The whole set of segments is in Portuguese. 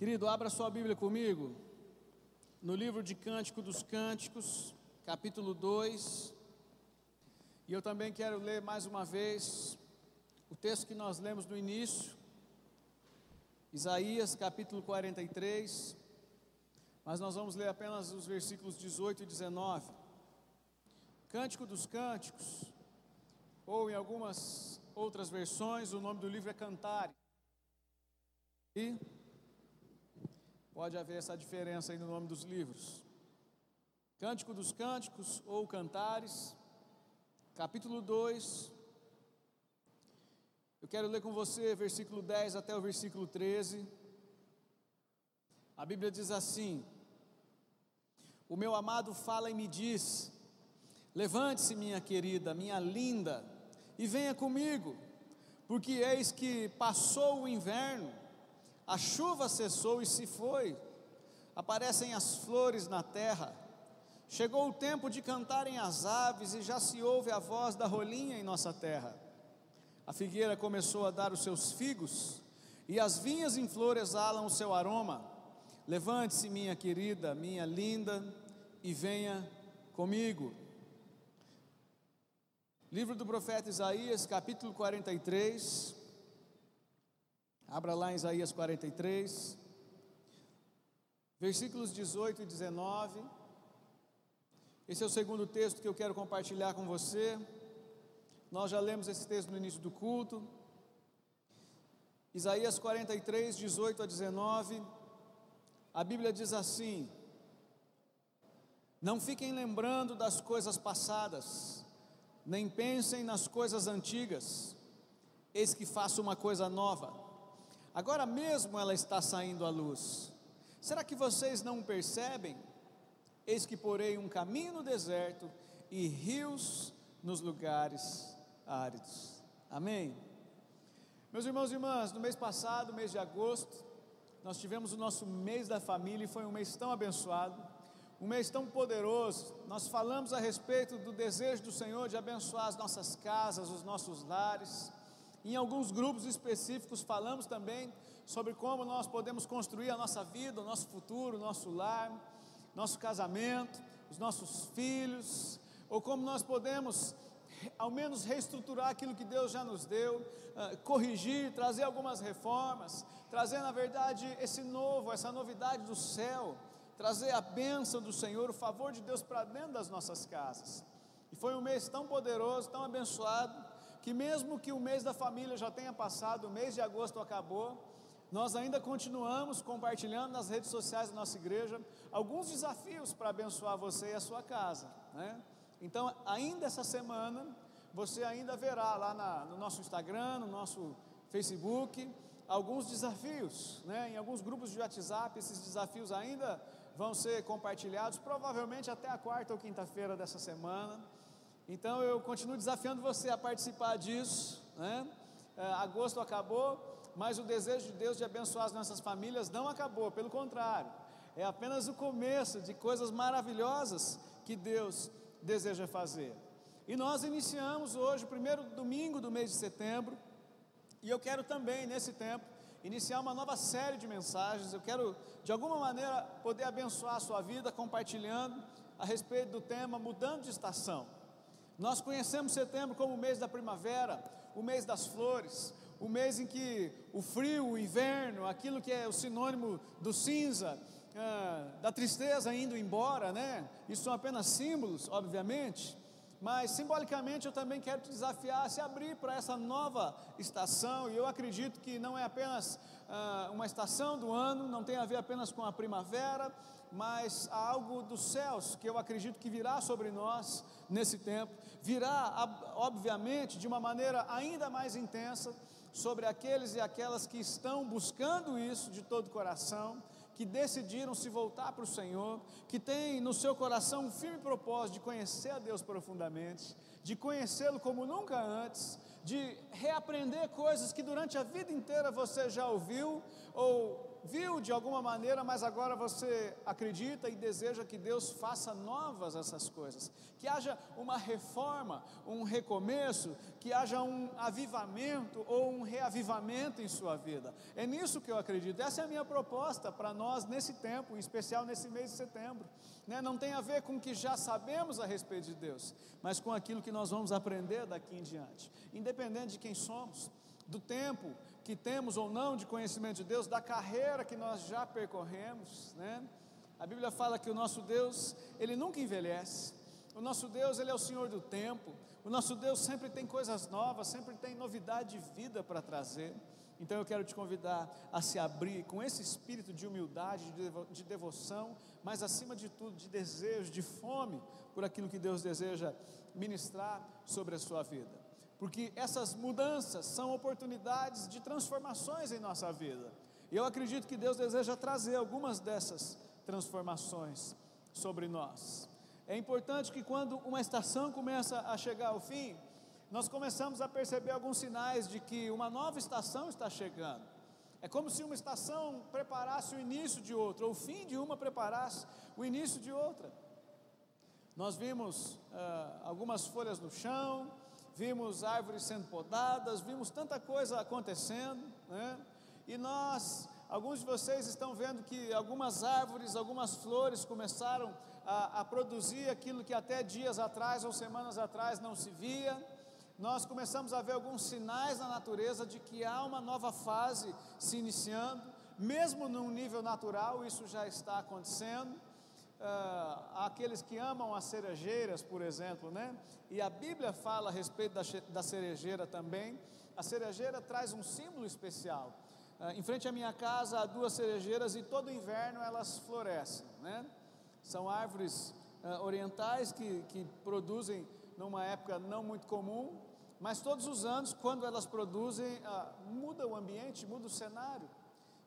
Querido, abra sua Bíblia comigo, no livro de Cântico dos Cânticos, capítulo 2. E eu também quero ler mais uma vez o texto que nós lemos no início, Isaías capítulo 43, mas nós vamos ler apenas os versículos 18 e 19. Cântico dos Cânticos, ou em algumas outras versões, o nome do livro é Cantar. E Pode haver essa diferença aí no nome dos livros. Cântico dos Cânticos ou Cantares, capítulo 2. Eu quero ler com você versículo 10 até o versículo 13. A Bíblia diz assim: O meu amado fala e me diz: Levante-se, minha querida, minha linda, e venha comigo, porque eis que passou o inverno a chuva cessou e se foi, aparecem as flores na terra. Chegou o tempo de cantarem as aves e já se ouve a voz da rolinha em nossa terra. A figueira começou a dar os seus figos e as vinhas em flor exalam o seu aroma. Levante-se, minha querida, minha linda, e venha comigo. Livro do profeta Isaías, capítulo 43, Abra lá em Isaías 43, versículos 18 e 19. Esse é o segundo texto que eu quero compartilhar com você. Nós já lemos esse texto no início do culto. Isaías 43, 18 a 19. A Bíblia diz assim: Não fiquem lembrando das coisas passadas, nem pensem nas coisas antigas, eis que faço uma coisa nova Agora mesmo ela está saindo à luz. Será que vocês não percebem? Eis que porei um caminho no deserto e rios nos lugares áridos. Amém? Meus irmãos e irmãs, no mês passado, mês de agosto, nós tivemos o nosso mês da família e foi um mês tão abençoado, um mês tão poderoso. Nós falamos a respeito do desejo do Senhor de abençoar as nossas casas, os nossos lares. Em alguns grupos específicos falamos também sobre como nós podemos construir a nossa vida, o nosso futuro, o nosso lar, nosso casamento, os nossos filhos, ou como nós podemos ao menos reestruturar aquilo que Deus já nos deu, uh, corrigir, trazer algumas reformas, trazer na verdade esse novo, essa novidade do céu, trazer a bênção do Senhor, o favor de Deus para dentro das nossas casas. E foi um mês tão poderoso, tão abençoado, que mesmo que o mês da família já tenha passado, o mês de agosto acabou, nós ainda continuamos compartilhando nas redes sociais da nossa igreja alguns desafios para abençoar você e a sua casa, né? Então, ainda essa semana, você ainda verá lá na, no nosso Instagram, no nosso Facebook, alguns desafios, né? Em alguns grupos de WhatsApp, esses desafios ainda vão ser compartilhados, provavelmente até a quarta ou quinta-feira dessa semana. Então eu continuo desafiando você a participar disso. Né? É, agosto acabou, mas o desejo de Deus de abençoar as nossas famílias não acabou, pelo contrário, é apenas o começo de coisas maravilhosas que Deus deseja fazer. E nós iniciamos hoje, o primeiro domingo do mês de setembro, e eu quero também, nesse tempo, iniciar uma nova série de mensagens. Eu quero, de alguma maneira, poder abençoar a sua vida compartilhando a respeito do tema mudando de estação. Nós conhecemos setembro como o mês da primavera, o mês das flores, o mês em que o frio, o inverno, aquilo que é o sinônimo do cinza, ah, da tristeza indo embora, né? Isso são apenas símbolos, obviamente, mas simbolicamente eu também quero te desafiar a se abrir para essa nova estação, e eu acredito que não é apenas ah, uma estação do ano, não tem a ver apenas com a primavera, mas algo dos céus que eu acredito que virá sobre nós nesse tempo, virá, obviamente, de uma maneira ainda mais intensa sobre aqueles e aquelas que estão buscando isso de todo o coração, que decidiram se voltar para o Senhor, que têm no seu coração um firme propósito de conhecer a Deus profundamente, de conhecê-lo como nunca antes, de reaprender coisas que durante a vida inteira você já ouviu ou viu de alguma maneira, mas agora você acredita e deseja que Deus faça novas essas coisas, que haja uma reforma, um recomeço, que haja um avivamento ou um reavivamento em sua vida. É nisso que eu acredito. Essa é a minha proposta para nós nesse tempo, em especial nesse mês de setembro. Né? Não tem a ver com o que já sabemos a respeito de Deus, mas com aquilo que nós vamos aprender daqui em diante, independente de quem somos, do tempo que temos ou não de conhecimento de Deus, da carreira que nós já percorremos, né? A Bíblia fala que o nosso Deus, ele nunca envelhece. O nosso Deus, ele é o Senhor do tempo. O nosso Deus sempre tem coisas novas, sempre tem novidade de vida para trazer. Então eu quero te convidar a se abrir com esse espírito de humildade, de devoção, mas acima de tudo de desejo, de fome por aquilo que Deus deseja ministrar sobre a sua vida porque essas mudanças são oportunidades de transformações em nossa vida. E eu acredito que Deus deseja trazer algumas dessas transformações sobre nós. É importante que quando uma estação começa a chegar ao fim, nós começamos a perceber alguns sinais de que uma nova estação está chegando. É como se uma estação preparasse o início de outra, ou o fim de uma preparasse o início de outra. Nós vimos uh, algumas folhas no chão, vimos árvores sendo podadas, vimos tanta coisa acontecendo, né? E nós, alguns de vocês estão vendo que algumas árvores, algumas flores começaram a, a produzir aquilo que até dias atrás ou semanas atrás não se via. Nós começamos a ver alguns sinais na natureza de que há uma nova fase se iniciando, mesmo num nível natural, isso já está acontecendo uh, aqueles que amam as cerejeiras, por exemplo, né? E a Bíblia fala a respeito da, da cerejeira também. A cerejeira traz um símbolo especial. Uh, em frente à minha casa há duas cerejeiras e todo inverno elas florescem, né? São árvores uh, orientais que, que produzem numa época não muito comum, mas todos os anos, quando elas produzem, uh, muda o ambiente, muda o cenário.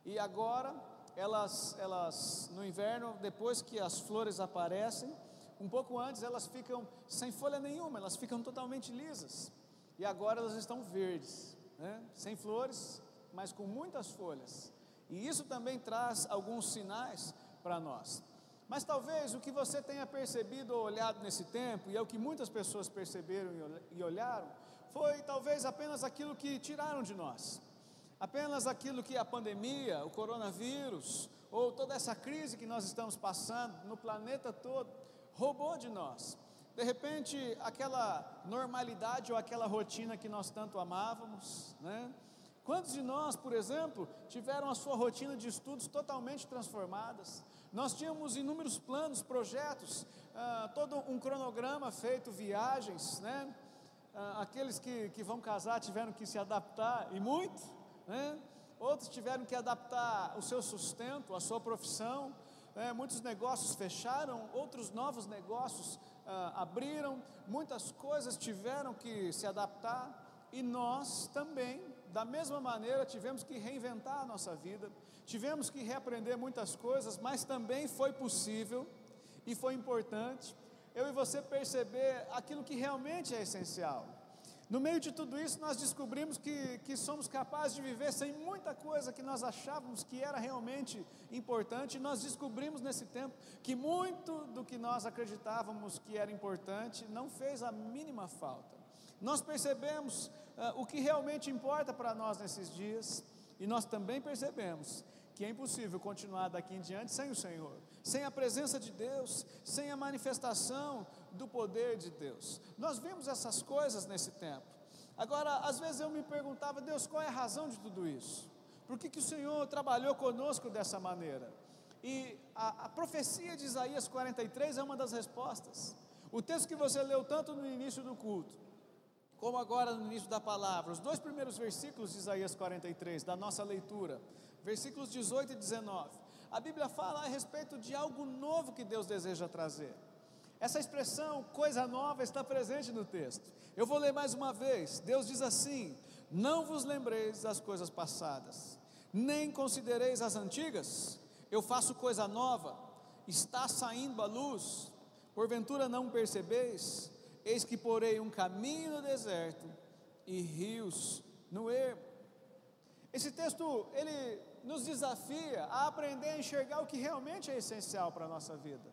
E agora elas, elas no inverno, depois que as flores aparecem, um pouco antes elas ficam sem folha nenhuma, elas ficam totalmente lisas. E agora elas estão verdes, né? sem flores, mas com muitas folhas. E isso também traz alguns sinais para nós. Mas talvez o que você tenha percebido ou olhado nesse tempo, e é o que muitas pessoas perceberam e olharam, foi talvez apenas aquilo que tiraram de nós apenas aquilo que a pandemia, o coronavírus, ou toda essa crise que nós estamos passando no planeta todo, roubou de nós. De repente, aquela normalidade ou aquela rotina que nós tanto amávamos, né? Quantos de nós, por exemplo, tiveram a sua rotina de estudos totalmente transformadas? Nós tínhamos inúmeros planos, projetos, ah, todo um cronograma feito, viagens, né? Ah, aqueles que, que vão casar tiveram que se adaptar, e muito, né? outros tiveram que adaptar o seu sustento, a sua profissão, né? muitos negócios fecharam, outros novos negócios ah, abriram, muitas coisas tiveram que se adaptar, e nós também, da mesma maneira, tivemos que reinventar a nossa vida, tivemos que reaprender muitas coisas, mas também foi possível e foi importante eu e você perceber aquilo que realmente é essencial. No meio de tudo isso, nós descobrimos que, que somos capazes de viver sem muita coisa que nós achávamos que era realmente importante, e nós descobrimos nesse tempo que muito do que nós acreditávamos que era importante não fez a mínima falta. Nós percebemos uh, o que realmente importa para nós nesses dias, e nós também percebemos que é impossível continuar daqui em diante sem o Senhor, sem a presença de Deus, sem a manifestação do poder de Deus. Nós vimos essas coisas nesse tempo. Agora, às vezes eu me perguntava, Deus, qual é a razão de tudo isso? Por que, que o Senhor trabalhou conosco dessa maneira? E a, a profecia de Isaías 43 é uma das respostas. O texto que você leu tanto no início do culto, como agora no início da palavra, os dois primeiros versículos de Isaías 43, da nossa leitura, versículos 18 e 19, a Bíblia fala a respeito de algo novo que Deus deseja trazer. Essa expressão, coisa nova, está presente no texto. Eu vou ler mais uma vez. Deus diz assim: Não vos lembreis das coisas passadas, nem considereis as antigas. Eu faço coisa nova, está saindo a luz. Porventura não percebeis? Eis que porei um caminho no deserto e rios no ermo. Esse texto, ele nos desafia a aprender a enxergar o que realmente é essencial para a nossa vida.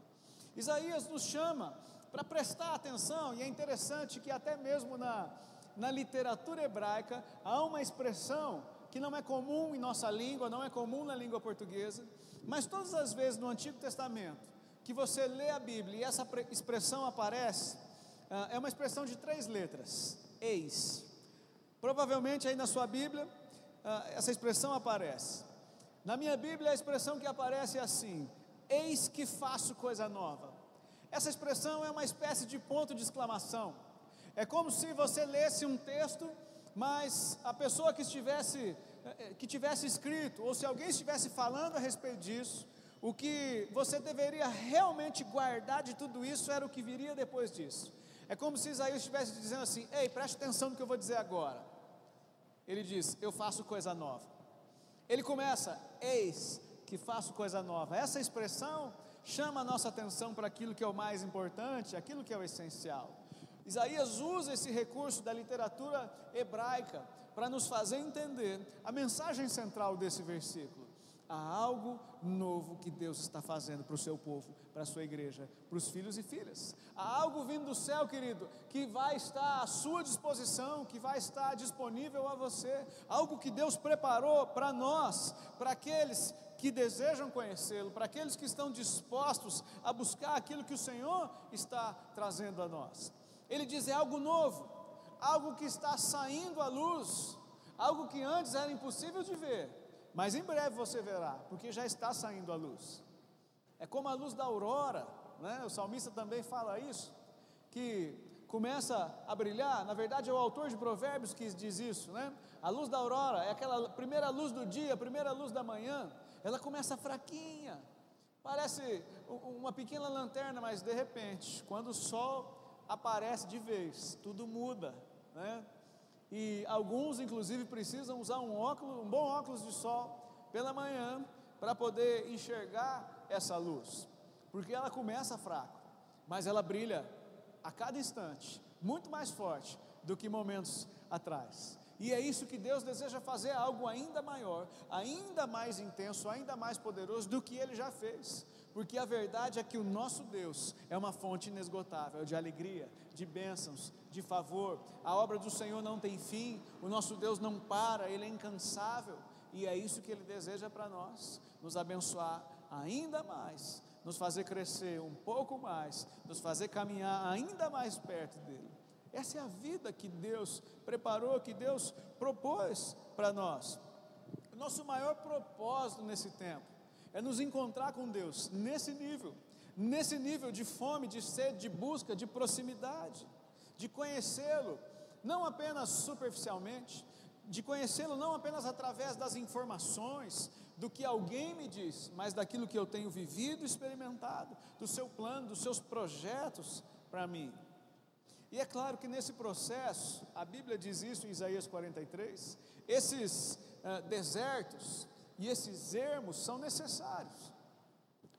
Isaías nos chama para prestar atenção, e é interessante que até mesmo na, na literatura hebraica há uma expressão que não é comum em nossa língua, não é comum na língua portuguesa, mas todas as vezes no Antigo Testamento que você lê a Bíblia e essa expressão aparece, ah, é uma expressão de três letras: eis. Provavelmente aí na sua Bíblia, ah, essa expressão aparece. Na minha Bíblia, a expressão que aparece é assim: Eis que faço coisa nova. Essa expressão é uma espécie de ponto de exclamação. É como se você lesse um texto, mas a pessoa que estivesse eh, eh, que tivesse escrito, ou se alguém estivesse falando a respeito disso, o que você deveria realmente guardar de tudo isso era o que viria depois disso. É como se Isaías estivesse dizendo assim: Ei, preste atenção no que eu vou dizer agora. Ele diz: Eu faço coisa nova. Ele começa: Eis que faço coisa nova. Essa expressão chama a nossa atenção para aquilo que é o mais importante, aquilo que é o essencial. Isaías usa esse recurso da literatura hebraica para nos fazer entender a mensagem central desse versículo. Há algo novo que Deus está fazendo para o seu povo, para a sua igreja, para os filhos e filhas. Há algo vindo do céu, querido, que vai estar à sua disposição, que vai estar disponível a você. Algo que Deus preparou para nós, para aqueles que desejam conhecê-lo, para aqueles que estão dispostos a buscar aquilo que o Senhor está trazendo a nós. Ele diz: é algo novo, algo que está saindo à luz, algo que antes era impossível de ver mas em breve você verá, porque já está saindo a luz. É como a luz da aurora, né? o salmista também fala isso, que começa a brilhar, na verdade é o autor de Provérbios que diz isso, né? A luz da aurora é aquela primeira luz do dia, a primeira luz da manhã, ela começa fraquinha, parece uma pequena lanterna, mas de repente, quando o sol aparece de vez, tudo muda, né? e alguns inclusive precisam usar um óculos, um bom óculos de sol pela manhã para poder enxergar essa luz, porque ela começa fraco, mas ela brilha a cada instante, muito mais forte do que momentos atrás. E é isso que Deus deseja fazer algo ainda maior, ainda mais intenso, ainda mais poderoso do que ele já fez porque a verdade é que o nosso Deus é uma fonte inesgotável de alegria, de bênçãos, de favor. A obra do Senhor não tem fim, o nosso Deus não para, ele é incansável, e é isso que ele deseja para nós: nos abençoar ainda mais, nos fazer crescer um pouco mais, nos fazer caminhar ainda mais perto dele. Essa é a vida que Deus preparou, que Deus propôs para nós. Nosso maior propósito nesse tempo é nos encontrar com Deus nesse nível, nesse nível de fome, de sede, de busca, de proximidade, de conhecê-lo, não apenas superficialmente, de conhecê-lo não apenas através das informações, do que alguém me diz, mas daquilo que eu tenho vivido e experimentado, do seu plano, dos seus projetos para mim. E é claro que nesse processo, a Bíblia diz isso em Isaías 43, esses uh, desertos, e esses ermos são necessários.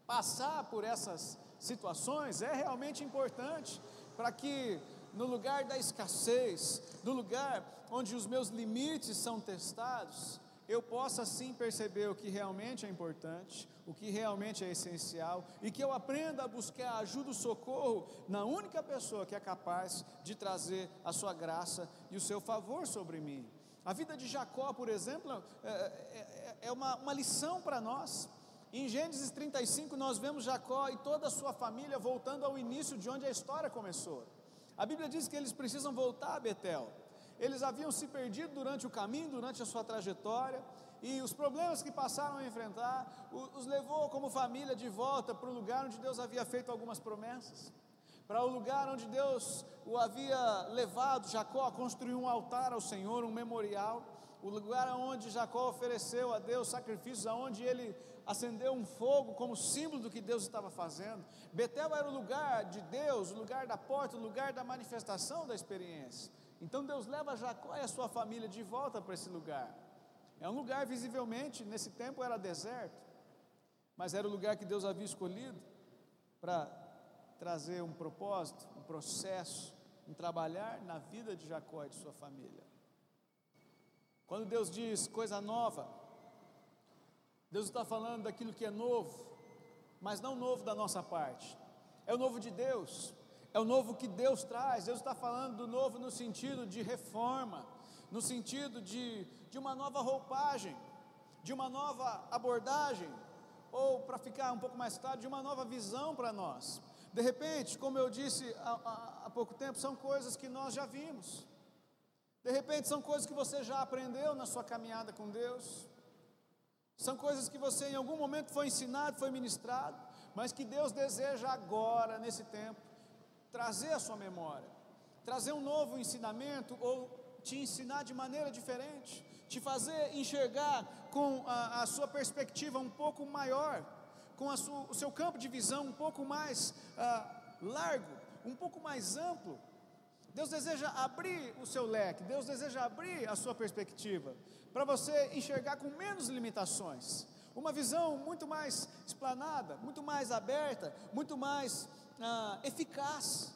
Passar por essas situações é realmente importante para que no lugar da escassez, no lugar onde os meus limites são testados, eu possa sim perceber o que realmente é importante, o que realmente é essencial e que eu aprenda a buscar ajuda, o socorro na única pessoa que é capaz de trazer a sua graça e o seu favor sobre mim. A vida de Jacó, por exemplo, é, é, é uma, uma lição para nós. Em Gênesis 35, nós vemos Jacó e toda a sua família voltando ao início de onde a história começou. A Bíblia diz que eles precisam voltar a Betel. Eles haviam se perdido durante o caminho, durante a sua trajetória, e os problemas que passaram a enfrentar os levou como família de volta para o lugar onde Deus havia feito algumas promessas para o lugar onde Deus o havia levado, Jacó, a construir um altar ao Senhor, um memorial, o lugar onde Jacó ofereceu a Deus sacrifícios, aonde ele acendeu um fogo como símbolo do que Deus estava fazendo. Betel era o lugar de Deus, o lugar da porta, o lugar da manifestação da experiência. Então Deus leva Jacó e a sua família de volta para esse lugar. É um lugar visivelmente, nesse tempo era deserto, mas era o lugar que Deus havia escolhido para trazer um propósito, um processo, um trabalhar na vida de Jacó e de sua família. Quando Deus diz coisa nova, Deus está falando daquilo que é novo, mas não novo da nossa parte, é o novo de Deus, é o novo que Deus traz. Deus está falando do novo no sentido de reforma, no sentido de, de uma nova roupagem, de uma nova abordagem, ou para ficar um pouco mais claro, de uma nova visão para nós. De repente, como eu disse há, há, há pouco tempo, são coisas que nós já vimos. De repente, são coisas que você já aprendeu na sua caminhada com Deus. São coisas que você em algum momento foi ensinado, foi ministrado, mas que Deus deseja agora, nesse tempo, trazer a sua memória, trazer um novo ensinamento ou te ensinar de maneira diferente, te fazer enxergar com a, a sua perspectiva um pouco maior, com o seu campo de visão um pouco mais ah, largo, um pouco mais amplo. Deus deseja abrir o seu leque, Deus deseja abrir a sua perspectiva, para você enxergar com menos limitações, uma visão muito mais explanada, muito mais aberta, muito mais ah, eficaz.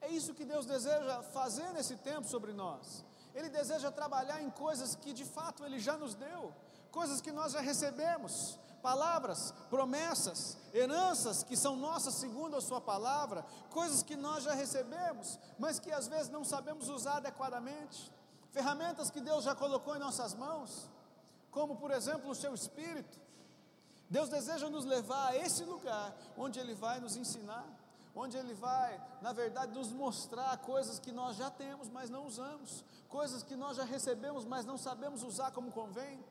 É isso que Deus deseja fazer nesse tempo sobre nós. Ele deseja trabalhar em coisas que de fato Ele já nos deu, coisas que nós já recebemos, palavras, promessas, heranças que são nossas segundo a Sua palavra, coisas que nós já recebemos, mas que às vezes não sabemos usar adequadamente, ferramentas que Deus já colocou em nossas mãos, como por exemplo o Seu Espírito. Deus deseja nos levar a esse lugar onde Ele vai nos ensinar onde Ele vai, na verdade, nos mostrar coisas que nós já temos, mas não usamos, coisas que nós já recebemos, mas não sabemos usar como convém,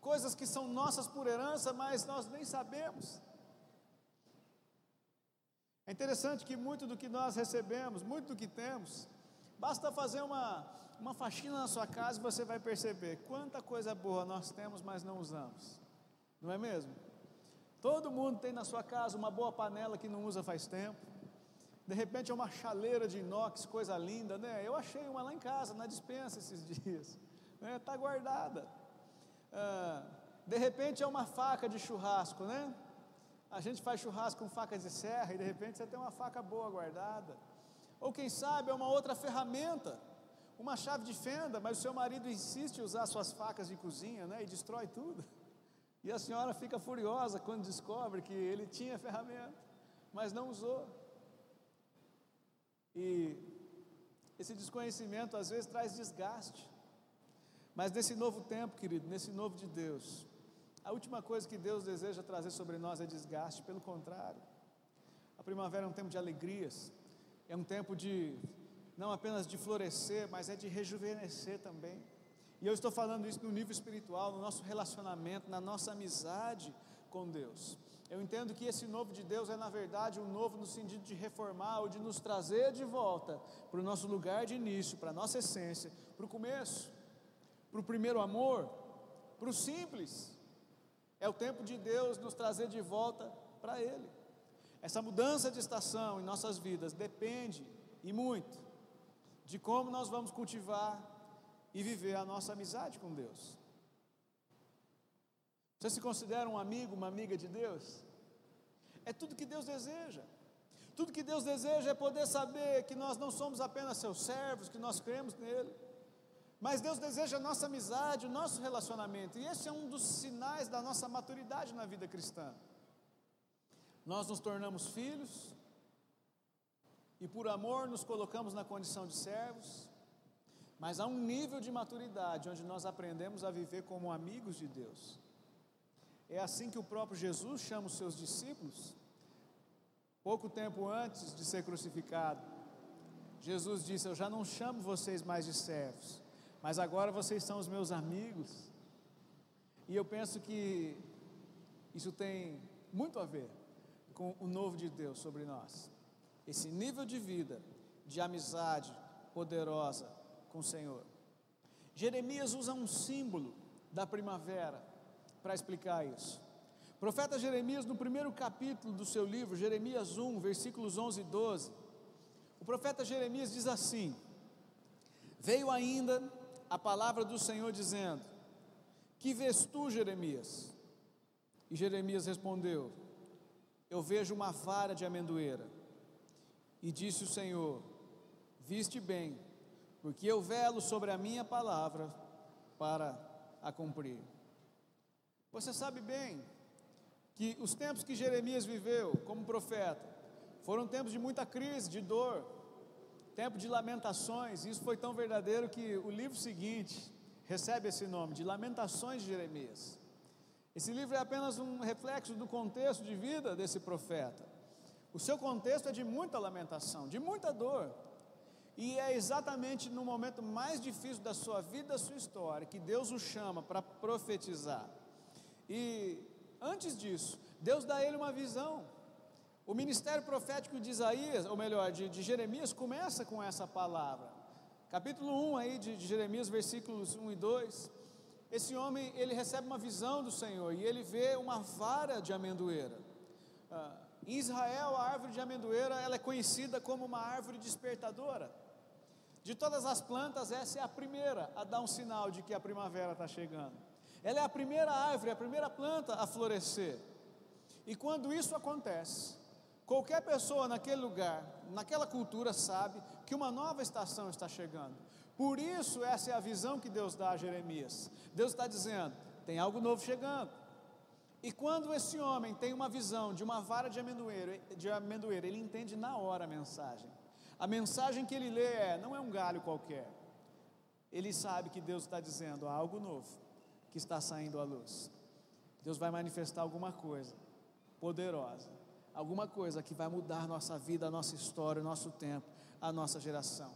coisas que são nossas por herança, mas nós nem sabemos. É interessante que muito do que nós recebemos, muito do que temos, basta fazer uma, uma faxina na sua casa e você vai perceber quanta coisa boa nós temos, mas não usamos, não é mesmo? Todo mundo tem na sua casa uma boa panela que não usa faz tempo. De repente é uma chaleira de inox, coisa linda, né? Eu achei uma lá em casa, na dispensa esses dias. Está né? Tá guardada. Ah, de repente é uma faca de churrasco, né? A gente faz churrasco com faca de serra e de repente você tem uma faca boa guardada. Ou quem sabe é uma outra ferramenta, uma chave de fenda, mas o seu marido insiste em usar suas facas de cozinha, né? E destrói tudo. E a senhora fica furiosa quando descobre que ele tinha ferramenta, mas não usou. E esse desconhecimento às vezes traz desgaste. Mas nesse novo tempo, querido, nesse novo de Deus, a última coisa que Deus deseja trazer sobre nós é desgaste, pelo contrário. A primavera é um tempo de alegrias, é um tempo de não apenas de florescer, mas é de rejuvenescer também. E eu estou falando isso no nível espiritual, no nosso relacionamento, na nossa amizade com Deus. Eu entendo que esse novo de Deus é, na verdade, um novo no sentido de reformar ou de nos trazer de volta para o nosso lugar de início, para a nossa essência, para o começo, para o primeiro amor, para o simples. É o tempo de Deus nos trazer de volta para Ele. Essa mudança de estação em nossas vidas depende, e muito, de como nós vamos cultivar e viver a nossa amizade com Deus. Você se considera um amigo, uma amiga de Deus? É tudo que Deus deseja. Tudo que Deus deseja é poder saber que nós não somos apenas seus servos, que nós cremos nele. Mas Deus deseja a nossa amizade, o nosso relacionamento. E esse é um dos sinais da nossa maturidade na vida cristã. Nós nos tornamos filhos e por amor nos colocamos na condição de servos mas há um nível de maturidade onde nós aprendemos a viver como amigos de Deus. É assim que o próprio Jesus chama os seus discípulos. Pouco tempo antes de ser crucificado, Jesus disse: Eu já não chamo vocês mais de servos, mas agora vocês são os meus amigos. E eu penso que isso tem muito a ver com o novo de Deus sobre nós. Esse nível de vida, de amizade poderosa, com o Senhor. Jeremias usa um símbolo da primavera para explicar isso. O profeta Jeremias, no primeiro capítulo do seu livro, Jeremias 1, versículos 11 e 12, o profeta Jeremias diz assim: Veio ainda a palavra do Senhor dizendo: Que vês tu, Jeremias? E Jeremias respondeu: Eu vejo uma vara de amendoeira. E disse o Senhor: Viste bem, porque eu velo sobre a minha palavra para a cumprir. Você sabe bem que os tempos que Jeremias viveu como profeta foram tempos de muita crise, de dor, tempo de lamentações, isso foi tão verdadeiro que o livro seguinte recebe esse nome, de Lamentações de Jeremias. Esse livro é apenas um reflexo do contexto de vida desse profeta. O seu contexto é de muita lamentação, de muita dor. E é exatamente no momento mais difícil da sua vida, da sua história, que Deus o chama para profetizar. E antes disso, Deus dá a ele uma visão. O ministério profético de Isaías, ou melhor, de, de Jeremias, começa com essa palavra. Capítulo 1 aí de, de Jeremias, versículos 1 e 2. Esse homem, ele recebe uma visão do Senhor e ele vê uma vara de amendoeira. Ah, em Israel, a árvore de amendoeira, ela é conhecida como uma árvore despertadora. De todas as plantas, essa é a primeira a dar um sinal de que a primavera está chegando. Ela é a primeira árvore, a primeira planta a florescer. E quando isso acontece, Qualquer pessoa naquele lugar, naquela cultura, sabe que uma nova estação está chegando. Por isso, essa é a visão que Deus dá a Jeremias. Deus está dizendo: tem algo novo chegando. E quando esse homem tem uma visão de uma vara de amendoeiro, de ele entende na hora a mensagem. A mensagem que ele lê é: não é um galho qualquer. Ele sabe que Deus está dizendo algo novo que está saindo à luz. Deus vai manifestar alguma coisa poderosa alguma coisa que vai mudar nossa vida, a nossa história, nosso tempo, a nossa geração.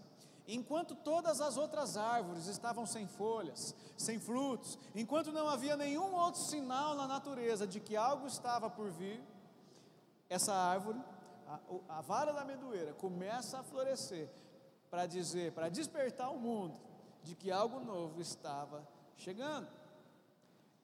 Enquanto todas as outras árvores estavam sem folhas, sem frutos, enquanto não havia nenhum outro sinal na natureza de que algo estava por vir, essa árvore, a, a vara da amendoeira, começa a florescer para dizer, para despertar o mundo de que algo novo estava chegando.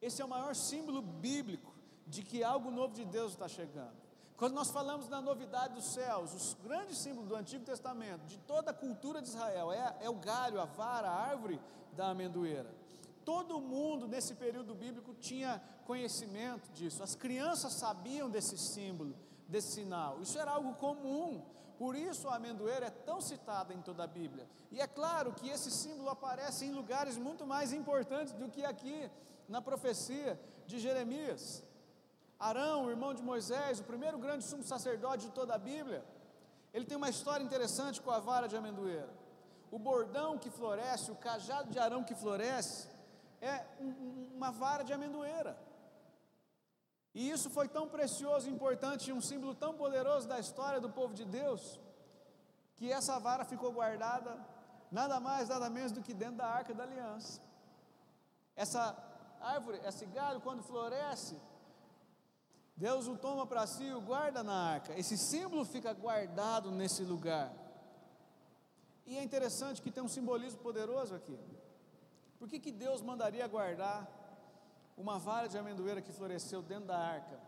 Esse é o maior símbolo bíblico de que algo novo de Deus está chegando. Quando nós falamos da novidade dos céus, os grandes símbolos do Antigo Testamento, de toda a cultura de Israel, é, é o galho, a vara, a árvore da amendoeira. Todo mundo nesse período bíblico tinha conhecimento disso, as crianças sabiam desse símbolo, desse sinal, isso era algo comum, por isso a amendoeira é tão citada em toda a Bíblia. E é claro que esse símbolo aparece em lugares muito mais importantes do que aqui na profecia de Jeremias. Arão, o irmão de Moisés, o primeiro grande sumo sacerdote de toda a Bíblia, ele tem uma história interessante com a vara de amendoeira. O bordão que floresce, o cajado de Arão que floresce, é uma vara de amendoeira. E isso foi tão precioso importante, um símbolo tão poderoso da história do povo de Deus, que essa vara ficou guardada nada mais, nada menos do que dentro da arca da aliança. Essa árvore, esse galho, quando floresce, Deus o toma para si e o guarda na arca. Esse símbolo fica guardado nesse lugar. E é interessante que tem um simbolismo poderoso aqui. Por que, que Deus mandaria guardar uma vara de amendoeira que floresceu dentro da arca?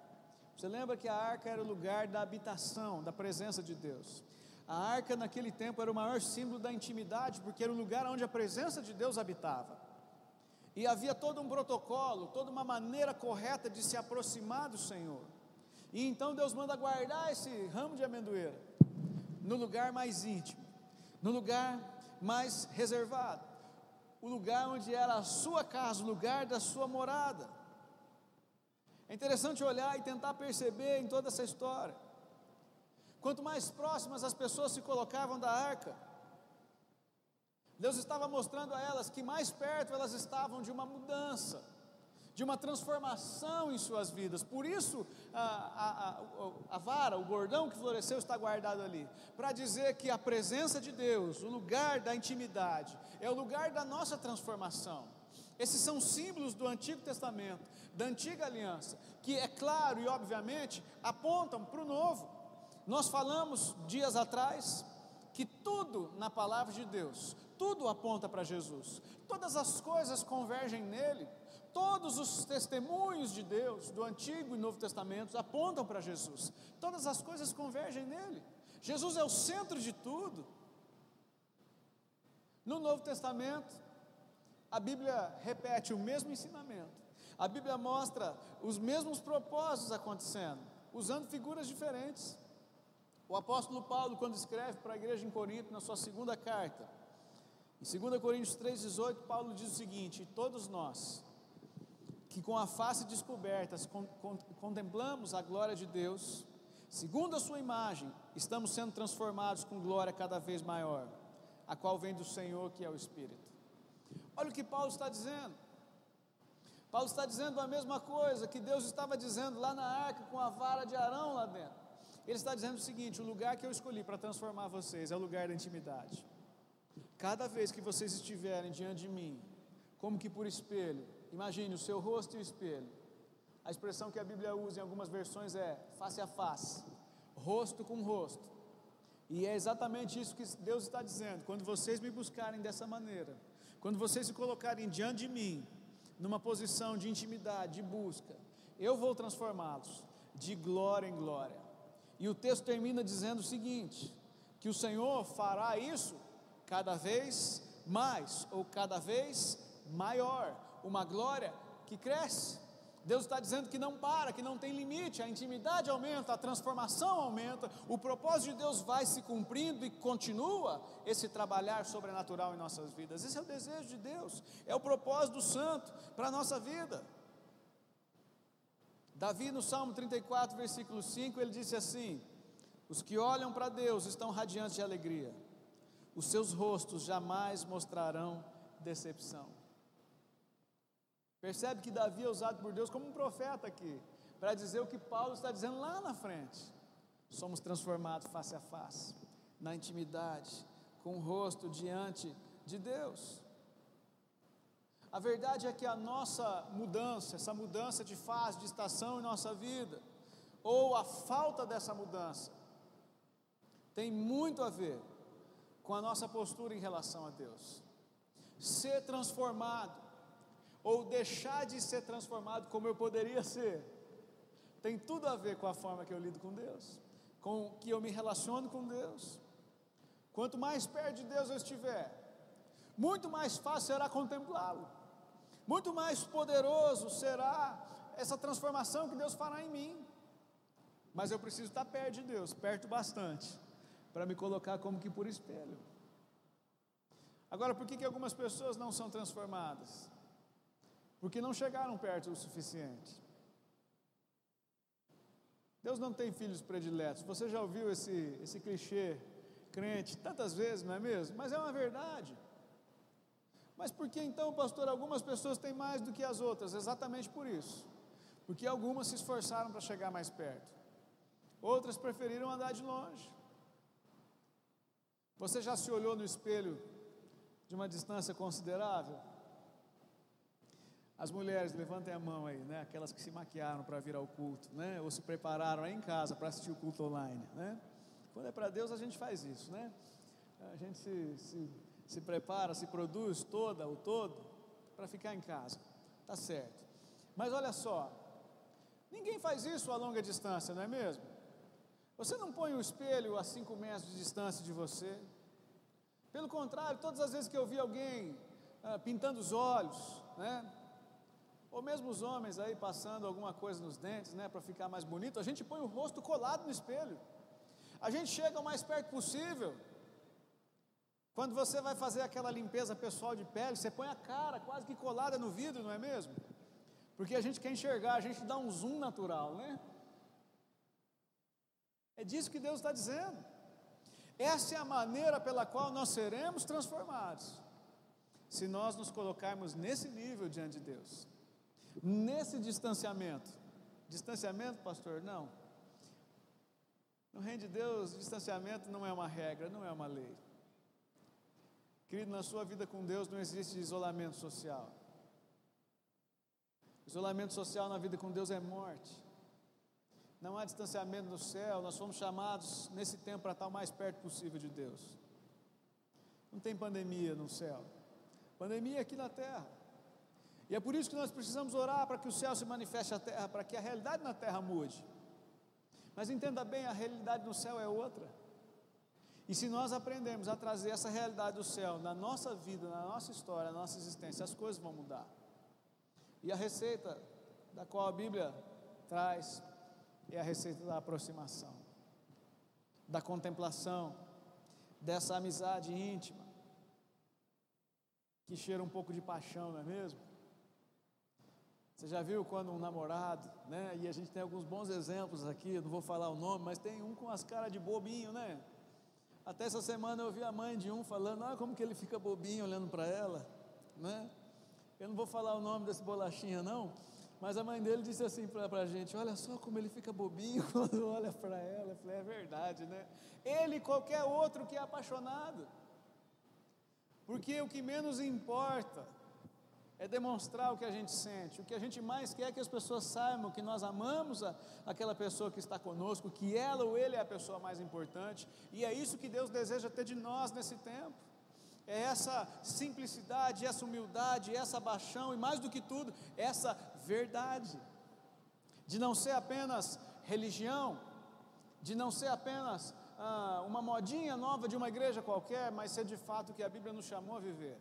Você lembra que a arca era o lugar da habitação, da presença de Deus. A arca naquele tempo era o maior símbolo da intimidade, porque era o lugar onde a presença de Deus habitava. E havia todo um protocolo, toda uma maneira correta de se aproximar do Senhor. E então Deus manda guardar esse ramo de amendoeira no lugar mais íntimo, no lugar mais reservado, o lugar onde era a sua casa, o lugar da sua morada. É interessante olhar e tentar perceber em toda essa história. Quanto mais próximas as pessoas se colocavam da arca, Deus estava mostrando a elas que mais perto elas estavam de uma mudança, de uma transformação em suas vidas. Por isso, a, a, a, vara, o bordão que floresceu está guardado ali para dizer que a presença de Deus, o lugar da intimidade, é o lugar da nossa transformação. Esses são símbolos do Antigo Testamento, da antiga aliança, que é claro e obviamente apontam para o novo. Nós falamos dias atrás que tudo na palavra de Deus, tudo aponta para Jesus, todas as coisas convergem nele, todos os testemunhos de Deus, do Antigo e Novo Testamento, apontam para Jesus, todas as coisas convergem nele, Jesus é o centro de tudo. No Novo Testamento, a Bíblia repete o mesmo ensinamento, a Bíblia mostra os mesmos propósitos acontecendo, usando figuras diferentes. O apóstolo Paulo, quando escreve para a igreja em Corinto, na sua segunda carta, em 2 Coríntios 3,18, Paulo diz o seguinte: Todos nós que com a face descoberta contemplamos a glória de Deus, segundo a Sua imagem, estamos sendo transformados com glória cada vez maior, a qual vem do Senhor, que é o Espírito. Olha o que Paulo está dizendo. Paulo está dizendo a mesma coisa que Deus estava dizendo lá na arca com a vara de Arão lá dentro. Ele está dizendo o seguinte: o lugar que eu escolhi para transformar vocês é o lugar da intimidade. Cada vez que vocês estiverem diante de mim, como que por espelho, imagine o seu rosto e o espelho. A expressão que a Bíblia usa em algumas versões é face a face, rosto com rosto. E é exatamente isso que Deus está dizendo. Quando vocês me buscarem dessa maneira, quando vocês se colocarem diante de mim, numa posição de intimidade, de busca, eu vou transformá-los de glória em glória. E o texto termina dizendo o seguinte: que o Senhor fará isso cada vez mais ou cada vez maior, uma glória que cresce. Deus está dizendo que não para, que não tem limite, a intimidade aumenta, a transformação aumenta, o propósito de Deus vai se cumprindo e continua esse trabalhar sobrenatural em nossas vidas. Esse é o desejo de Deus, é o propósito do santo para a nossa vida. Davi, no Salmo 34, versículo 5, ele disse assim: Os que olham para Deus estão radiantes de alegria, os seus rostos jamais mostrarão decepção. Percebe que Davi é usado por Deus como um profeta aqui, para dizer o que Paulo está dizendo lá na frente. Somos transformados face a face, na intimidade, com o rosto diante de Deus. A verdade é que a nossa mudança, essa mudança de fase, de estação em nossa vida, ou a falta dessa mudança, tem muito a ver com a nossa postura em relação a Deus. Ser transformado ou deixar de ser transformado como eu poderia ser, tem tudo a ver com a forma que eu lido com Deus, com que eu me relaciono com Deus. Quanto mais perto de Deus eu estiver, muito mais fácil será contemplá-lo, muito mais poderoso será essa transformação que Deus fará em mim. Mas eu preciso estar perto de Deus, perto bastante, para me colocar como que por espelho. Agora, por que, que algumas pessoas não são transformadas? Porque não chegaram perto o suficiente. Deus não tem filhos prediletos. Você já ouviu esse, esse clichê crente tantas vezes, não é mesmo? Mas é uma verdade. Mas por que então, pastor, algumas pessoas têm mais do que as outras? Exatamente por isso. Porque algumas se esforçaram para chegar mais perto, outras preferiram andar de longe. Você já se olhou no espelho de uma distância considerável? As mulheres, levantem a mão aí, né? Aquelas que se maquiaram para vir ao culto, né? Ou se prepararam aí em casa para assistir o culto online, né? Quando é para Deus, a gente faz isso, né? A gente se, se, se prepara, se produz toda, o todo, para ficar em casa, tá certo. Mas olha só, ninguém faz isso a longa distância, não é mesmo? Você não põe o espelho a cinco metros de distância de você. Pelo contrário, todas as vezes que eu vi alguém ah, pintando os olhos, né? Ou mesmo os homens aí passando alguma coisa nos dentes, né, para ficar mais bonito, a gente põe o rosto colado no espelho. A gente chega o mais perto possível. Quando você vai fazer aquela limpeza pessoal de pele, você põe a cara quase que colada no vidro, não é mesmo? Porque a gente quer enxergar, a gente dá um zoom natural, né? É disso que Deus está dizendo. Essa é a maneira pela qual nós seremos transformados, se nós nos colocarmos nesse nível diante de Deus nesse distanciamento. Distanciamento, pastor? Não. No reino de Deus, distanciamento não é uma regra, não é uma lei. Querido, na sua vida com Deus não existe isolamento social. Isolamento social na vida com Deus é morte. Não há distanciamento no céu, nós fomos chamados nesse tempo para estar o mais perto possível de Deus. Não tem pandemia no céu. Pandemia aqui na terra. E é por isso que nós precisamos orar para que o céu se manifeste na terra, para que a realidade na terra mude. Mas entenda bem, a realidade no céu é outra. E se nós aprendemos a trazer essa realidade do céu na nossa vida, na nossa história, na nossa existência, as coisas vão mudar. E a receita da qual a Bíblia traz é a receita da aproximação, da contemplação, dessa amizade íntima, que cheira um pouco de paixão, não é mesmo? Você já viu quando um namorado, né? E a gente tem alguns bons exemplos aqui, não vou falar o nome, mas tem um com as caras de bobinho, né? Até essa semana eu vi a mãe de um falando, ah, como que ele fica bobinho olhando para ela, né? Eu não vou falar o nome desse bolachinha não, mas a mãe dele disse assim para a gente: Olha só como ele fica bobinho quando olha para ela. Eu falei: É verdade, né? Ele e qualquer outro que é apaixonado, porque o que menos importa é demonstrar o que a gente sente. O que a gente mais quer é que as pessoas saibam que nós amamos a, aquela pessoa que está conosco, que ela ou ele é a pessoa mais importante, e é isso que Deus deseja ter de nós nesse tempo. É essa simplicidade, essa humildade, essa paixão e mais do que tudo, essa verdade. De não ser apenas religião, de não ser apenas ah, uma modinha nova de uma igreja qualquer, mas ser de fato o que a Bíblia nos chamou a viver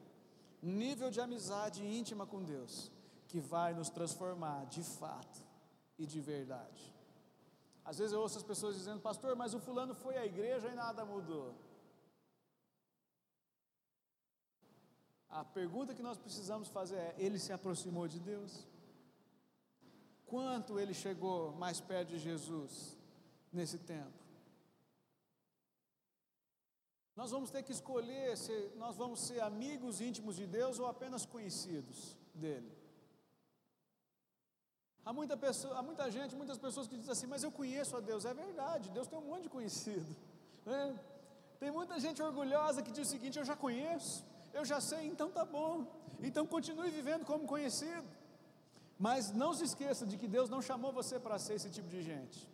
nível de amizade íntima com Deus que vai nos transformar de fato e de verdade. Às vezes eu ouço as pessoas dizendo, pastor, mas o fulano foi à igreja e nada mudou. A pergunta que nós precisamos fazer é: ele se aproximou de Deus? Quanto ele chegou mais perto de Jesus nesse tempo? Nós vamos ter que escolher se nós vamos ser amigos íntimos de Deus ou apenas conhecidos dele. Há muita, pessoa, há muita gente, muitas pessoas que dizem assim, mas eu conheço a Deus. É verdade, Deus tem um monte de conhecido. Né? Tem muita gente orgulhosa que diz o seguinte: eu já conheço, eu já sei, então tá bom. Então continue vivendo como conhecido. Mas não se esqueça de que Deus não chamou você para ser esse tipo de gente.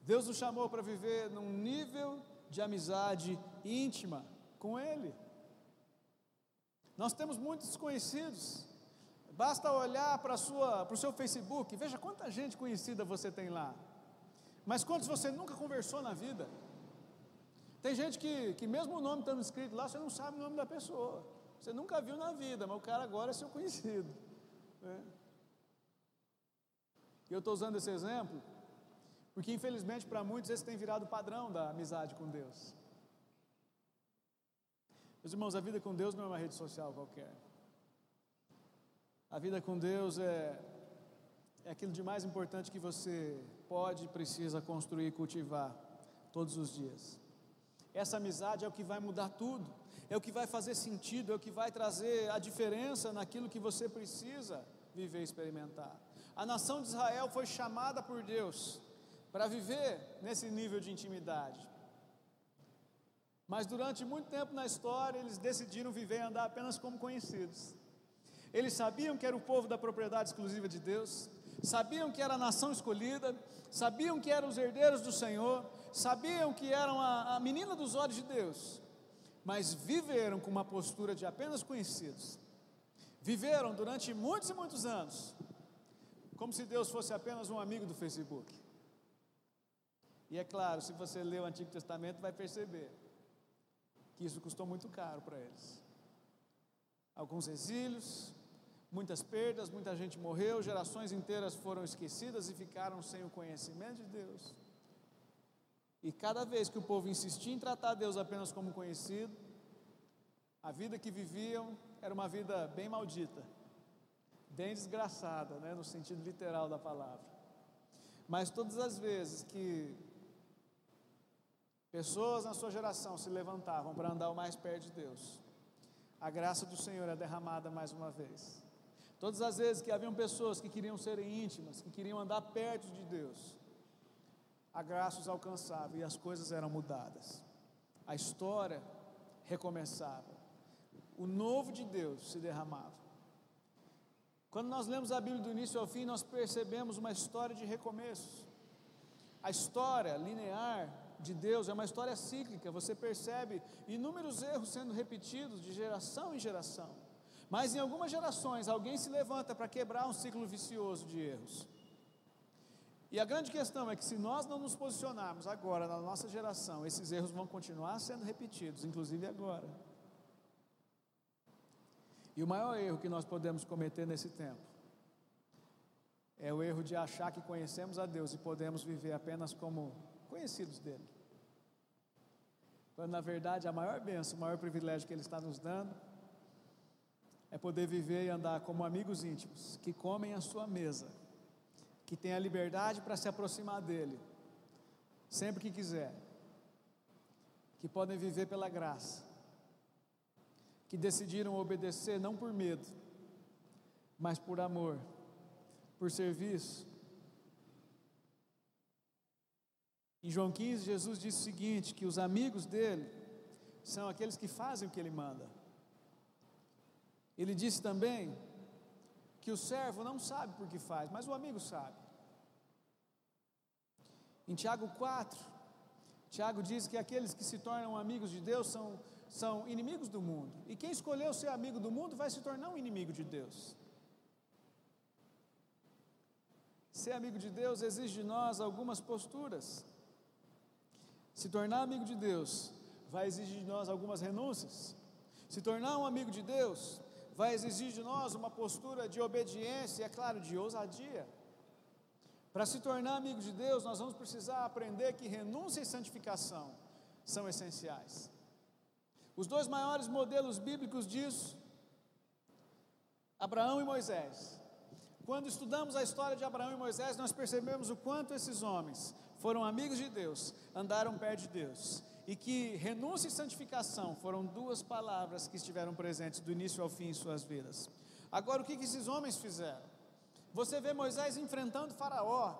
Deus nos chamou para viver num nível de amizade íntima com Ele. Nós temos muitos desconhecidos. Basta olhar para, sua, para o seu Facebook, veja quanta gente conhecida você tem lá. Mas quantos você nunca conversou na vida? Tem gente que, que mesmo o nome estando escrito lá, você não sabe o nome da pessoa. Você nunca viu na vida, mas o cara agora é seu conhecido. É. E eu estou usando esse exemplo porque infelizmente para muitos esse tem virado o padrão da amizade com Deus. Meus irmãos, a vida com Deus não é uma rede social qualquer. A vida com Deus é, é aquilo de mais importante que você pode e precisa construir e cultivar todos os dias. Essa amizade é o que vai mudar tudo, é o que vai fazer sentido, é o que vai trazer a diferença naquilo que você precisa viver e experimentar. A nação de Israel foi chamada por Deus para viver nesse nível de intimidade. Mas durante muito tempo na história, eles decidiram viver e andar apenas como conhecidos. Eles sabiam que era o povo da propriedade exclusiva de Deus, sabiam que era a nação escolhida, sabiam que eram os herdeiros do Senhor, sabiam que eram a, a menina dos olhos de Deus, mas viveram com uma postura de apenas conhecidos. Viveram durante muitos e muitos anos, como se Deus fosse apenas um amigo do Facebook. E é claro, se você ler o Antigo Testamento, vai perceber que isso custou muito caro para eles. Alguns exílios, muitas perdas, muita gente morreu, gerações inteiras foram esquecidas e ficaram sem o conhecimento de Deus. E cada vez que o povo insistia em tratar Deus apenas como conhecido, a vida que viviam era uma vida bem maldita, bem desgraçada, né, no sentido literal da palavra. Mas todas as vezes que Pessoas na sua geração se levantavam para andar o mais perto de Deus. A graça do Senhor é derramada mais uma vez. Todas as vezes que haviam pessoas que queriam serem íntimas, que queriam andar perto de Deus, a graça os alcançava e as coisas eram mudadas. A história recomeçava. O novo de Deus se derramava. Quando nós lemos a Bíblia do início ao fim, nós percebemos uma história de recomeços. A história linear de Deus é uma história cíclica, você percebe inúmeros erros sendo repetidos de geração em geração. Mas em algumas gerações alguém se levanta para quebrar um ciclo vicioso de erros. E a grande questão é que se nós não nos posicionarmos agora na nossa geração, esses erros vão continuar sendo repetidos, inclusive agora. E o maior erro que nós podemos cometer nesse tempo é o erro de achar que conhecemos a Deus e podemos viver apenas como conhecidos dele. Quando na verdade a maior bênção, o maior privilégio que ele está nos dando é poder viver e andar como amigos íntimos, que comem a sua mesa, que têm a liberdade para se aproximar dele, sempre que quiser, que podem viver pela graça, que decidiram obedecer não por medo, mas por amor, por serviço. Em João 15, Jesus disse o seguinte: que os amigos dele são aqueles que fazem o que ele manda. Ele disse também que o servo não sabe por que faz, mas o amigo sabe. Em Tiago 4, Tiago diz que aqueles que se tornam amigos de Deus são, são inimigos do mundo. E quem escolheu ser amigo do mundo vai se tornar um inimigo de Deus. Ser amigo de Deus exige de nós algumas posturas. Se tornar amigo de Deus vai exigir de nós algumas renúncias. Se tornar um amigo de Deus vai exigir de nós uma postura de obediência e, é claro, de ousadia. Para se tornar amigo de Deus, nós vamos precisar aprender que renúncia e santificação são essenciais. Os dois maiores modelos bíblicos disso, Abraão e Moisés. Quando estudamos a história de Abraão e Moisés, nós percebemos o quanto esses homens foram amigos de Deus, andaram perto de Deus e que renúncia e santificação foram duas palavras que estiveram presentes do início ao fim em suas vidas. Agora, o que, que esses homens fizeram? Você vê Moisés enfrentando Faraó,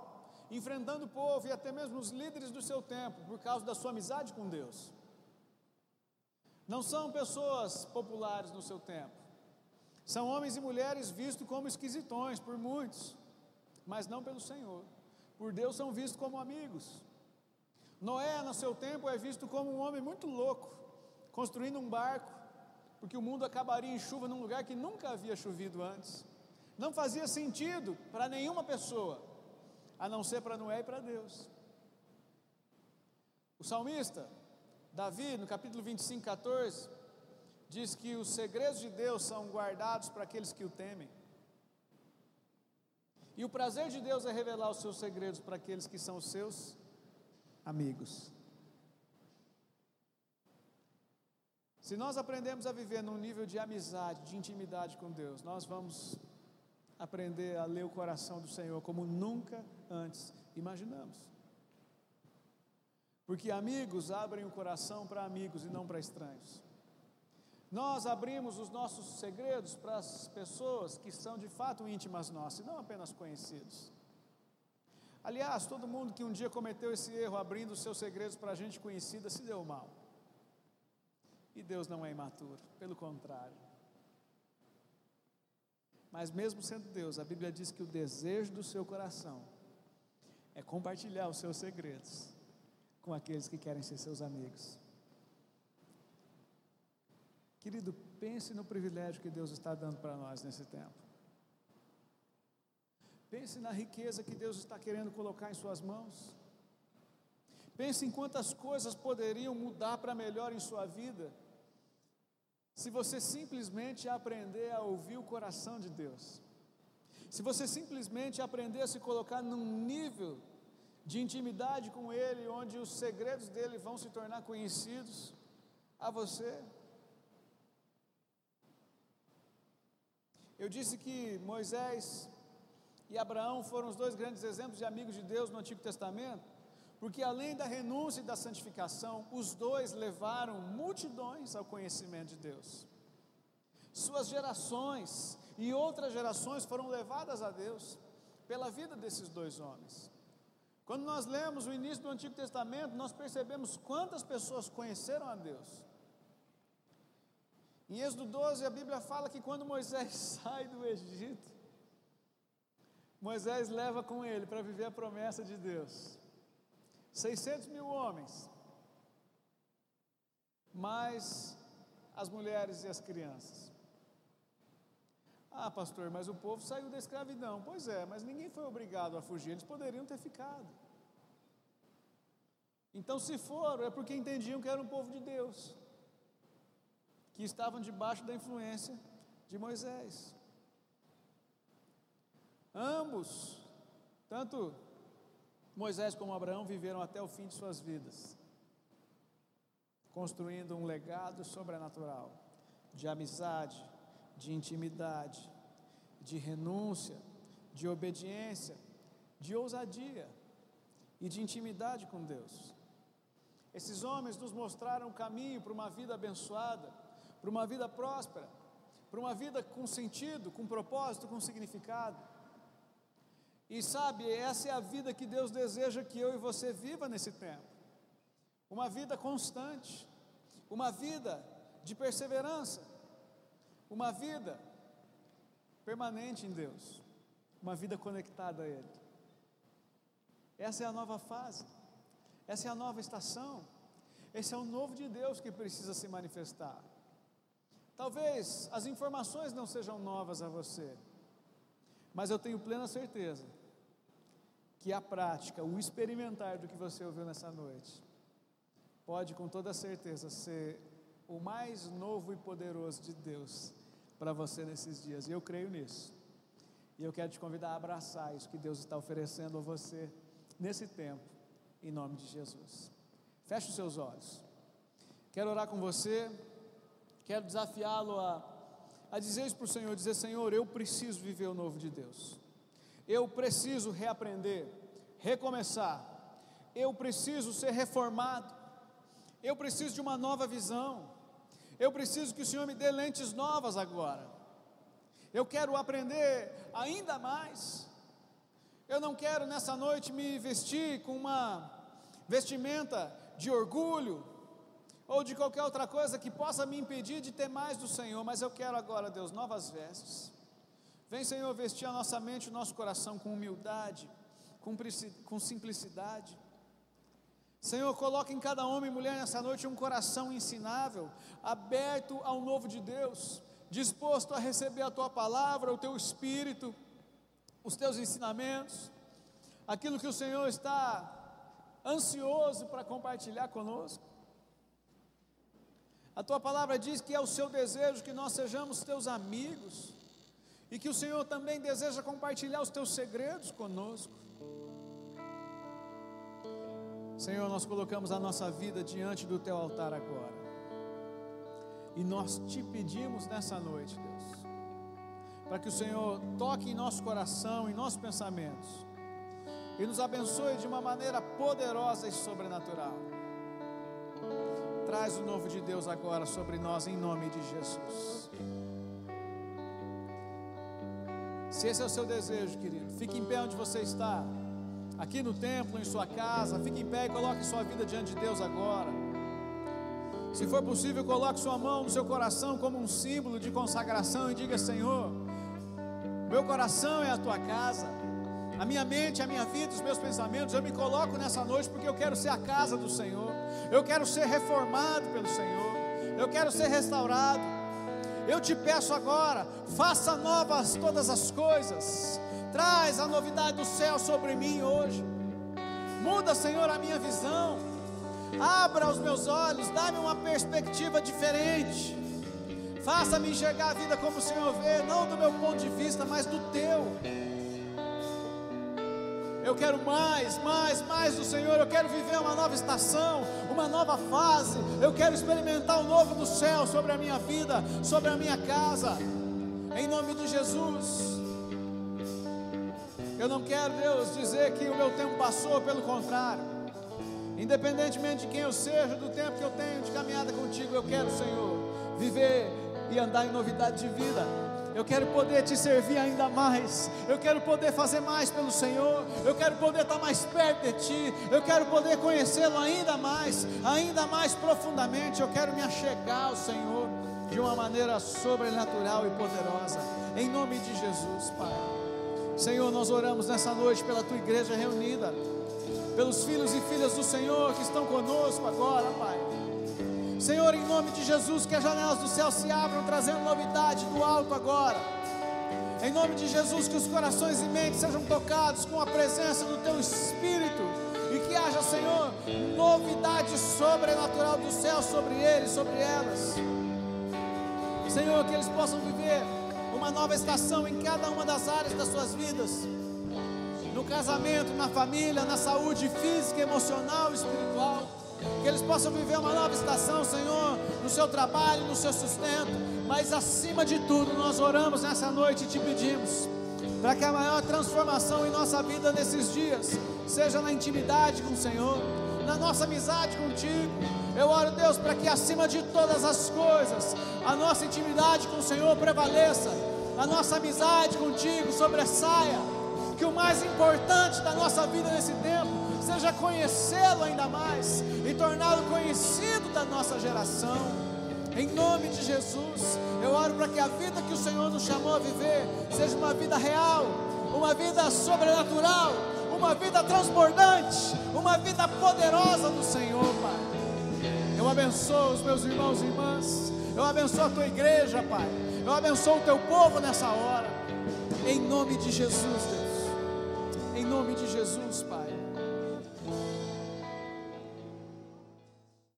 enfrentando o povo e até mesmo os líderes do seu tempo, por causa da sua amizade com Deus. Não são pessoas populares no seu tempo, são homens e mulheres vistos como esquisitões por muitos, mas não pelo Senhor. Por Deus são vistos como amigos. Noé, no seu tempo, é visto como um homem muito louco, construindo um barco, porque o mundo acabaria em chuva num lugar que nunca havia chovido antes. Não fazia sentido para nenhuma pessoa, a não ser para Noé e para Deus. O salmista, Davi, no capítulo 25, 14, diz que os segredos de Deus são guardados para aqueles que o temem. E o prazer de Deus é revelar os seus segredos para aqueles que são os seus amigos. Se nós aprendemos a viver num nível de amizade, de intimidade com Deus, nós vamos aprender a ler o coração do Senhor como nunca antes imaginamos. Porque amigos abrem o coração para amigos e não para estranhos. Nós abrimos os nossos segredos para as pessoas que são de fato íntimas nossas, e não apenas conhecidos. Aliás, todo mundo que um dia cometeu esse erro abrindo os seus segredos para gente conhecida se deu mal. E Deus não é imaturo, pelo contrário. Mas mesmo sendo Deus, a Bíblia diz que o desejo do seu coração é compartilhar os seus segredos com aqueles que querem ser seus amigos. Querido, pense no privilégio que Deus está dando para nós nesse tempo. Pense na riqueza que Deus está querendo colocar em suas mãos. Pense em quantas coisas poderiam mudar para melhor em sua vida, se você simplesmente aprender a ouvir o coração de Deus. Se você simplesmente aprender a se colocar num nível de intimidade com Ele, onde os segredos dele vão se tornar conhecidos a você. Eu disse que Moisés e Abraão foram os dois grandes exemplos de amigos de Deus no Antigo Testamento, porque além da renúncia e da santificação, os dois levaram multidões ao conhecimento de Deus. Suas gerações e outras gerações foram levadas a Deus pela vida desses dois homens. Quando nós lemos o início do Antigo Testamento, nós percebemos quantas pessoas conheceram a Deus. Em Êxodo 12, a Bíblia fala que quando Moisés sai do Egito, Moisés leva com ele para viver a promessa de Deus. 600 mil homens, mais as mulheres e as crianças. Ah, pastor, mas o povo saiu da escravidão. Pois é, mas ninguém foi obrigado a fugir, eles poderiam ter ficado. Então, se foram, é porque entendiam que era um povo de Deus, que estavam debaixo da influência de Moisés. Ambos, tanto Moisés como Abraão, viveram até o fim de suas vidas, construindo um legado sobrenatural de amizade, de intimidade, de renúncia, de obediência, de ousadia e de intimidade com Deus. Esses homens nos mostraram o caminho para uma vida abençoada, para uma vida próspera, para uma vida com sentido, com propósito, com significado. E sabe, essa é a vida que Deus deseja que eu e você viva nesse tempo. Uma vida constante, uma vida de perseverança, uma vida permanente em Deus, uma vida conectada a Ele. Essa é a nova fase. Essa é a nova estação. Esse é o novo de Deus que precisa se manifestar. Talvez as informações não sejam novas a você, mas eu tenho plena certeza que a prática, o experimentar do que você ouviu nessa noite, pode com toda certeza ser o mais novo e poderoso de Deus para você nesses dias, e eu creio nisso. E eu quero te convidar a abraçar isso que Deus está oferecendo a você nesse tempo em nome de Jesus. Feche os seus olhos. Quero orar com você, quero desafiá-lo a, a dizer isso para o Senhor: dizer, Senhor, eu preciso viver o novo de Deus, eu preciso reaprender, recomeçar, eu preciso ser reformado, eu preciso de uma nova visão, eu preciso que o Senhor me dê lentes novas agora, eu quero aprender ainda mais. Eu não quero nessa noite me vestir com uma vestimenta de orgulho ou de qualquer outra coisa que possa me impedir de ter mais do Senhor, mas eu quero agora, Deus, novas vestes. Vem, Senhor, vestir a nossa mente, o nosso coração com humildade, com, com simplicidade. Senhor, coloque em cada homem e mulher nessa noite um coração ensinável, aberto ao novo de Deus, disposto a receber a tua palavra, o teu espírito os teus ensinamentos, aquilo que o Senhor está ansioso para compartilhar conosco. A tua palavra diz que é o seu desejo que nós sejamos teus amigos e que o Senhor também deseja compartilhar os teus segredos conosco. Senhor, nós colocamos a nossa vida diante do teu altar agora. E nós te pedimos nessa noite, Deus, para que o Senhor toque em nosso coração, em nossos pensamentos, e nos abençoe de uma maneira poderosa e sobrenatural. Traz o novo de Deus agora sobre nós, em nome de Jesus. Se esse é o seu desejo, querido, fique em pé onde você está, aqui no templo, em sua casa, fique em pé e coloque sua vida diante de Deus agora. Se for possível, coloque sua mão no seu coração como um símbolo de consagração e diga: Senhor, meu coração é a tua casa, a minha mente, a minha vida, os meus pensamentos, eu me coloco nessa noite porque eu quero ser a casa do Senhor, eu quero ser reformado pelo Senhor, eu quero ser restaurado. Eu te peço agora, faça novas todas as coisas, traz a novidade do céu sobre mim hoje, muda, Senhor, a minha visão, abra os meus olhos, dá-me uma perspectiva diferente. Faça-me enxergar a vida como o Senhor vê, não do meu ponto de vista, mas do teu. Eu quero mais, mais, mais do Senhor. Eu quero viver uma nova estação, uma nova fase. Eu quero experimentar o novo do céu sobre a minha vida, sobre a minha casa. Em nome de Jesus. Eu não quero, Deus, dizer que o meu tempo passou, pelo contrário. Independentemente de quem eu seja, do tempo que eu tenho de caminhada contigo, eu quero, Senhor, viver e andar em novidade de vida. Eu quero poder te servir ainda mais. Eu quero poder fazer mais pelo Senhor. Eu quero poder estar mais perto de Ti. Eu quero poder conhecê-lo ainda mais, ainda mais profundamente. Eu quero me achegar ao Senhor de uma maneira sobrenatural e poderosa. Em nome de Jesus, Pai. Senhor, nós oramos nessa noite pela Tua igreja reunida, pelos filhos e filhas do Senhor que estão conosco agora, Pai. Senhor, em nome de Jesus, que as janelas do céu se abram, trazendo novidade do alto agora. Em nome de Jesus, que os corações e mentes sejam tocados com a presença do Teu Espírito e que haja, Senhor, novidade sobrenatural do céu sobre eles, sobre elas. Senhor, que eles possam viver uma nova estação em cada uma das áreas das suas vidas no casamento, na família, na saúde física, emocional e espiritual que eles possam viver uma nova estação, Senhor, no seu trabalho, no seu sustento, Mas acima de tudo, nós oramos nessa noite e te pedimos para que a maior transformação em nossa vida nesses dias seja na intimidade com o Senhor, na nossa amizade contigo. Eu oro, Deus, para que acima de todas as coisas, a nossa intimidade com o Senhor prevaleça, a nossa amizade contigo sobressaia. Que o mais importante da nossa vida nesse tempo seja conhecê-lo ainda mais e torná-lo conhecido da nossa geração. Em nome de Jesus, eu oro para que a vida que o Senhor nos chamou a viver seja uma vida real, uma vida sobrenatural, uma vida transbordante, uma vida poderosa do Senhor, Pai. Eu abençoo os meus irmãos e irmãs, eu abençoo a tua igreja, Pai. Eu abençoo o teu povo nessa hora, em nome de Jesus, Deus. Em nome de Jesus, Pai.